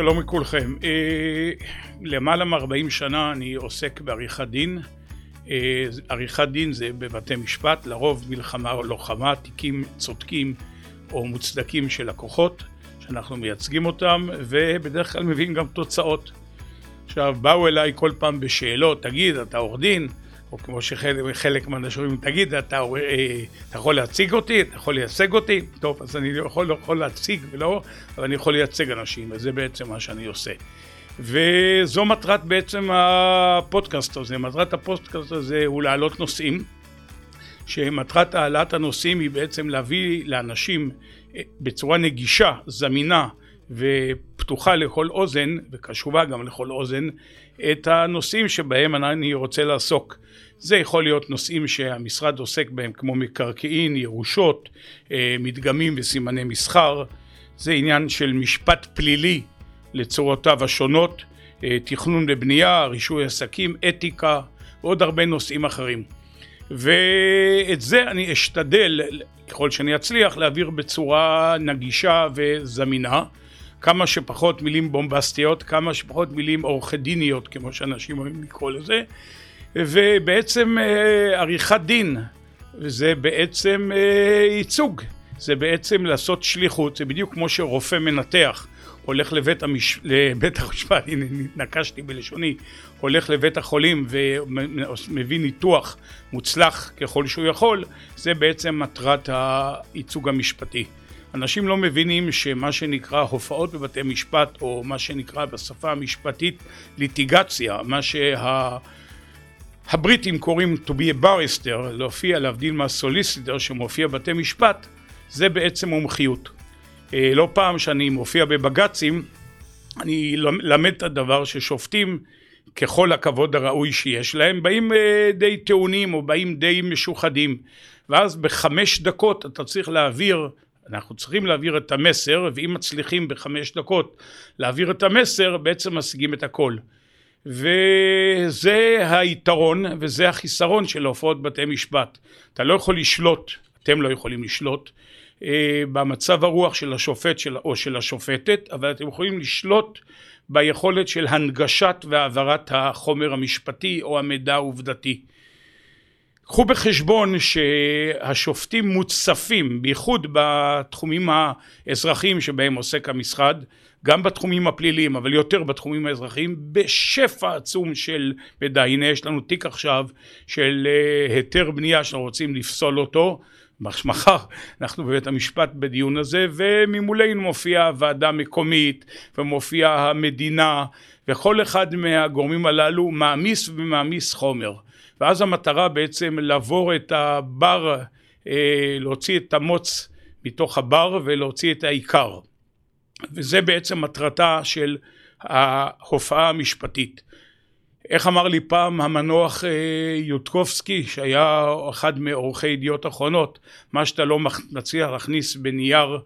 שלום לכולכם. אה, למעלה מ-40 שנה אני עוסק בעריכת דין. אה, עריכת דין זה בבתי משפט, לרוב מלחמה או לוחמה, תיקים צודקים או מוצדקים של לקוחות, שאנחנו מייצגים אותם, ובדרך כלל מביאים גם תוצאות. עכשיו, באו אליי כל פעם בשאלות, תגיד, אתה עורך דין? או כמו שחלק מהאנשים תגיד, אתה, אה, אתה יכול להציג אותי? אתה יכול לייצג אותי? טוב, אז אני יכול, לא יכול להציג ולא, אבל אני יכול לייצג אנשים, וזה בעצם מה שאני עושה. וזו מטרת בעצם הפודקאסט הזה. מטרת הפודקאסט הזה הוא להעלות נושאים, שמטרת העלאת הנושאים היא בעצם להביא לאנשים אה, בצורה נגישה, זמינה ופתוחה לכל אוזן, וקשובה גם לכל אוזן, את הנושאים שבהם אני רוצה לעסוק. זה יכול להיות נושאים שהמשרד עוסק בהם כמו מקרקעין, ירושות, אה, מדגמים וסימני מסחר, זה עניין של משפט פלילי לצורותיו השונות, אה, תכנון ובנייה, רישוי עסקים, אתיקה ועוד הרבה נושאים אחרים. ואת זה אני אשתדל, ככל שאני אצליח, להעביר בצורה נגישה וזמינה. כמה שפחות מילים בומבסטיות, כמה שפחות מילים עורכי דיניות, כמו שאנשים אוהבים לקרוא לזה, ובעצם אה, עריכת דין, וזה בעצם אה, ייצוג, זה בעצם לעשות שליחות, זה בדיוק כמו שרופא מנתח הולך לבית, המש... לבית המשפט, הנה נקשתי בלשוני, הולך לבית החולים ומביא ניתוח מוצלח ככל שהוא יכול, זה בעצם מטרת הייצוג המשפטי. אנשים לא מבינים שמה שנקרא הופעות בבתי משפט או מה שנקרא בשפה המשפטית ליטיגציה, מה שה... קוראים to be a barrister, להופיע להבדיל מהסוליסיטר שמופיע בבתי משפט, זה בעצם מומחיות. אה, לא פעם שאני מופיע בבג"צים אני למד את הדבר ששופטים ככל הכבוד הראוי שיש להם באים אה, די טעונים או באים די משוחדים ואז בחמש דקות אתה צריך להעביר אנחנו צריכים להעביר את המסר ואם מצליחים בחמש דקות להעביר את המסר בעצם משיגים את הכל. וזה היתרון וזה החיסרון של הופעות בתי משפט. אתה לא יכול לשלוט אתם לא יכולים לשלוט אה, במצב הרוח של השופט של, או של השופטת אבל אתם יכולים לשלוט ביכולת של הנגשת והעברת החומר המשפטי או המידע העובדתי קחו בחשבון שהשופטים מוצפים בייחוד בתחומים האזרחיים שבהם עוסק המשרד גם בתחומים הפליליים אבל יותר בתחומים האזרחיים בשפע עצום של מידע. הנה יש לנו תיק עכשיו של אה, היתר בנייה שאנחנו רוצים לפסול אותו. מחר אנחנו בבית המשפט בדיון הזה וממולנו מופיעה ועדה מקומית ומופיעה המדינה וכל אחד מהגורמים הללו מעמיס ומעמיס חומר ואז המטרה בעצם לעבור את הבר, אה, להוציא את המוץ מתוך הבר ולהוציא את העיקר וזה בעצם מטרתה של ההופעה המשפטית. איך אמר לי פעם המנוח אה, יודקובסקי שהיה אחד מעורכי ידיעות אחרונות מה שאתה לא מצליח להכניס בנייר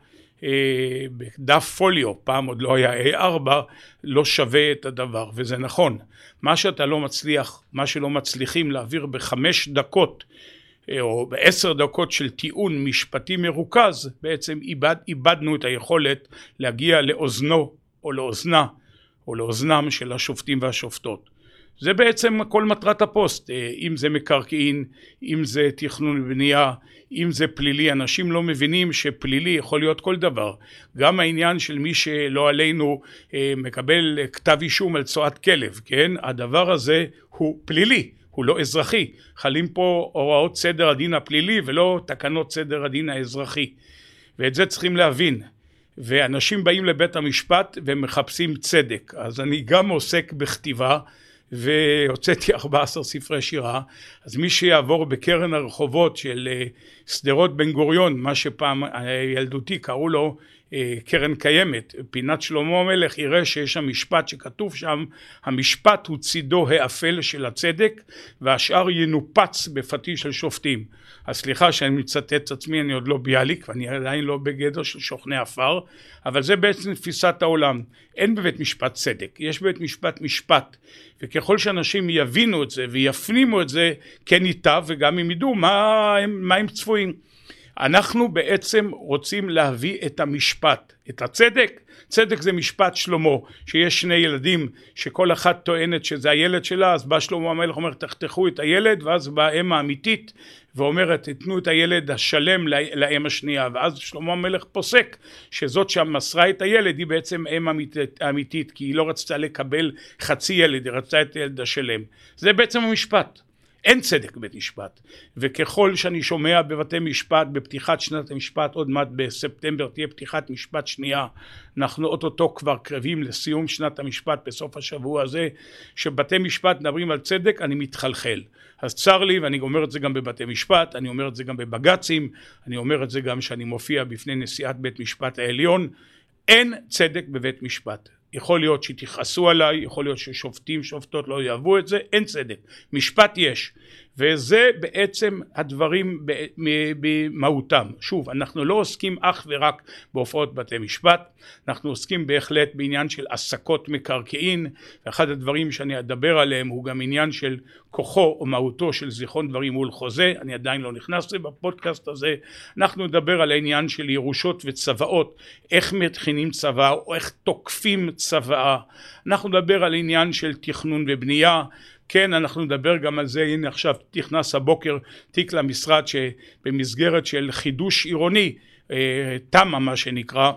בדף פוליו, פעם עוד לא היה A4, לא שווה את הדבר, וזה נכון. מה שאתה לא מצליח, מה שלא מצליחים להעביר בחמש דקות אה, או בעשר דקות של טיעון משפטי מרוכז, בעצם איבד, איבדנו את היכולת להגיע לאוזנו או לאוזנה או לאוזנם של השופטים והשופטות. זה בעצם כל מטרת הפוסט, אה, אם זה מקרקעין, אם זה תכנון ובנייה, אם זה פלילי, אנשים לא מבינים שפלילי יכול להיות כל דבר, גם העניין של מי שלא עלינו אה, מקבל כתב אישום על צואת כלב, כן, הדבר הזה הוא פלילי, הוא לא אזרחי, חלים פה הוראות סדר הדין הפלילי ולא תקנות סדר הדין האזרחי, ואת זה צריכים להבין. ואנשים באים לבית המשפט ומחפשים צדק, אז אני גם עוסק בכתיבה והוצאתי 14 ספרי שירה. אז מי שיעבור בקרן הרחובות של אה, שדרות בן גוריון מה שפעם אה, ילדותי קראו לו קרן קיימת. פינת שלמה המלך יראה שיש שם משפט שכתוב שם המשפט הוא צידו האפל של הצדק והשאר ינופץ בפטיש של שופטים. אז סליחה שאני מצטט את עצמי אני עוד לא ביאליק ואני עדיין לא בגדר של שוכני עפר אבל זה בעצם תפיסת העולם. אין בבית משפט צדק יש בבית משפט משפט וככל שאנשים יבינו את זה ויפנימו את זה כן ייטב וגם הם ידעו מה מה הם צפויים אנחנו בעצם רוצים להביא את המשפט, את הצדק, צדק זה משפט שלמה, שיש שני ילדים שכל אחת טוענת שזה הילד שלה, אז בא שלמה המלך אומר תחתכו את הילד, ואז באה האם האמיתית ואומרת תתנו את הילד השלם לאם השנייה, ואז שלמה המלך פוסק שזאת שמסרה את הילד היא בעצם אם אמיתית, כי היא לא רצתה לקבל חצי ילד, היא רצתה את הילד השלם. זה בעצם המשפט. אין צדק בבית משפט וככל שאני שומע בבתי משפט בפתיחת שנת המשפט עוד מעט בספטמבר תהיה פתיחת משפט שנייה אנחנו אוטוטו כבר קרבים לסיום שנת המשפט בסוף השבוע הזה שבתי משפט מדברים על צדק אני מתחלחל. אז צר לי ואני אומר את זה גם בבתי משפט אני אומר את זה גם בבג"צים אני אומר את זה גם כשאני מופיע בפני נשיאת בית משפט העליון אין צדק בבית משפט יכול להיות שתכעסו עליי, יכול להיות ששופטים שופטות לא יאהבו את זה, אין צדק. משפט יש. וזה בעצם הדברים במהותם. שוב, אנחנו לא עוסקים אך ורק בהופעות בתי משפט, אנחנו עוסקים בהחלט בעניין של עסקות מקרקעין, ואחד הדברים שאני אדבר עליהם הוא גם עניין של כוחו או מהותו של זיכרון דברים מול חוזה, אני עדיין לא נכנס לזה בפודקאסט הזה, אנחנו נדבר על העניין של ירושות וצוואות, איך מכינים צוואה או איך תוקפים צוואה, אנחנו נדבר על עניין של תכנון ובנייה כן אנחנו נדבר גם על זה. הנה עכשיו נכנס הבוקר תיק למשרד שבמסגרת של חידוש עירוני אה, תמ"א מה שנקרא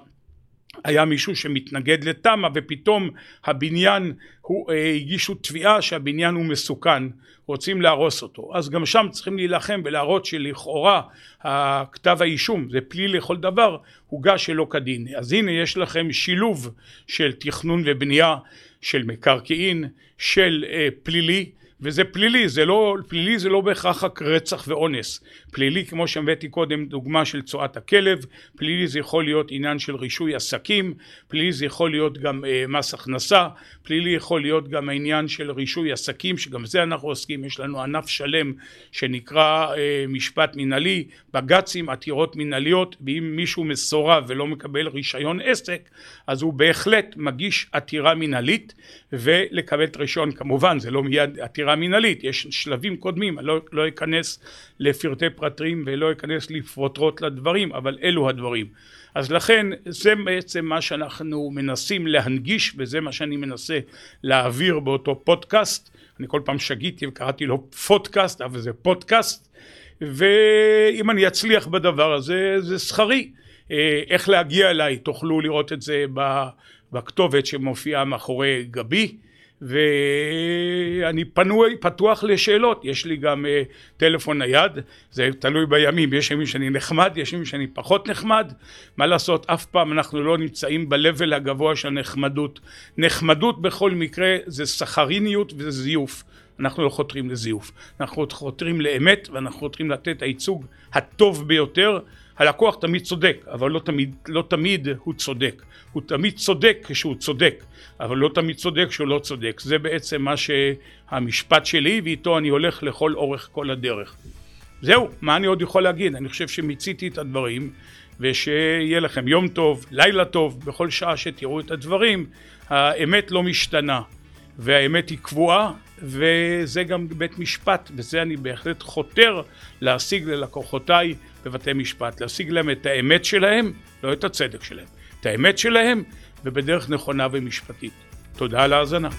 היה מישהו שמתנגד לתמ"א ופתאום הבניין הוא, אה, הגישו תביעה שהבניין הוא מסוכן רוצים להרוס אותו. אז גם שם צריכים להילחם ולהראות שלכאורה הכתב האישום זה פלילי לכל דבר הוגש שלא כדין. אז הנה יש לכם שילוב של תכנון ובנייה של מקרקעין של אה, פלילי וזה פלילי, זה לא, פלילי זה לא בהכרח רק רצח ואונס. פלילי כמו שהבאתי קודם דוגמה של צואת הכלב, פלילי זה יכול להיות עניין של רישוי עסקים, פלילי זה יכול להיות גם אה, מס הכנסה, פלילי יכול להיות גם העניין של רישוי עסקים שגם זה אנחנו עוסקים, יש לנו ענף שלם שנקרא אה, משפט מנהלי, בג"צים, עתירות מנהליות, ואם מישהו מסורב ולא מקבל רישיון עסק אז הוא בהחלט מגיש עתירה מנהלית ולקבל את רישיון כמובן זה לא מיד עתירה חקירה מנהלית, יש שלבים קודמים, אני לא, לא אכנס לפרטי פרטים ולא אכנס לפרוטרוט לדברים, אבל אלו הדברים. אז לכן זה בעצם מה שאנחנו מנסים להנגיש וזה מה שאני מנסה להעביר באותו פודקאסט, אני כל פעם שגיתי וקראתי לו פודקאסט אבל זה פודקאסט. ואם אני אצליח בדבר הזה זה שכרי אה, איך להגיע אליי? תוכלו לראות את זה בכתובת שמופיעה מאחורי גבי ואני פנוי, פתוח לשאלות, יש לי גם uh, טלפון נייד, זה תלוי בימים, יש ימים שאני נחמד, יש ימים שאני פחות נחמד, מה לעשות, אף פעם אנחנו לא נמצאים ב-level הגבוה של הנחמדות. נחמדות בכל מקרה זה סכריניות וזה זיוף. אנחנו לא חותרים לזיוף, אנחנו חותרים לאמת ואנחנו חותרים לתת הייצוג הטוב ביותר הלקוח תמיד צודק, אבל לא תמיד, לא תמיד הוא צודק. הוא תמיד צודק כשהוא צודק, אבל לא תמיד צודק כשהוא לא צודק. זה בעצם מה שהמשפט שלי, ואיתו אני הולך לכל אורך כל הדרך. זהו, מה אני עוד יכול להגיד? אני חושב שמיציתי את הדברים, ושיהיה לכם יום טוב, לילה טוב, בכל שעה שתראו את הדברים, האמת לא משתנה. והאמת היא קבועה וזה גם בית משפט וזה אני בהחלט חותר להשיג ללקוחותיי בבתי משפט, להשיג להם את האמת שלהם, לא את הצדק שלהם, את האמת שלהם ובדרך נכונה ומשפטית. תודה על ההאזנה.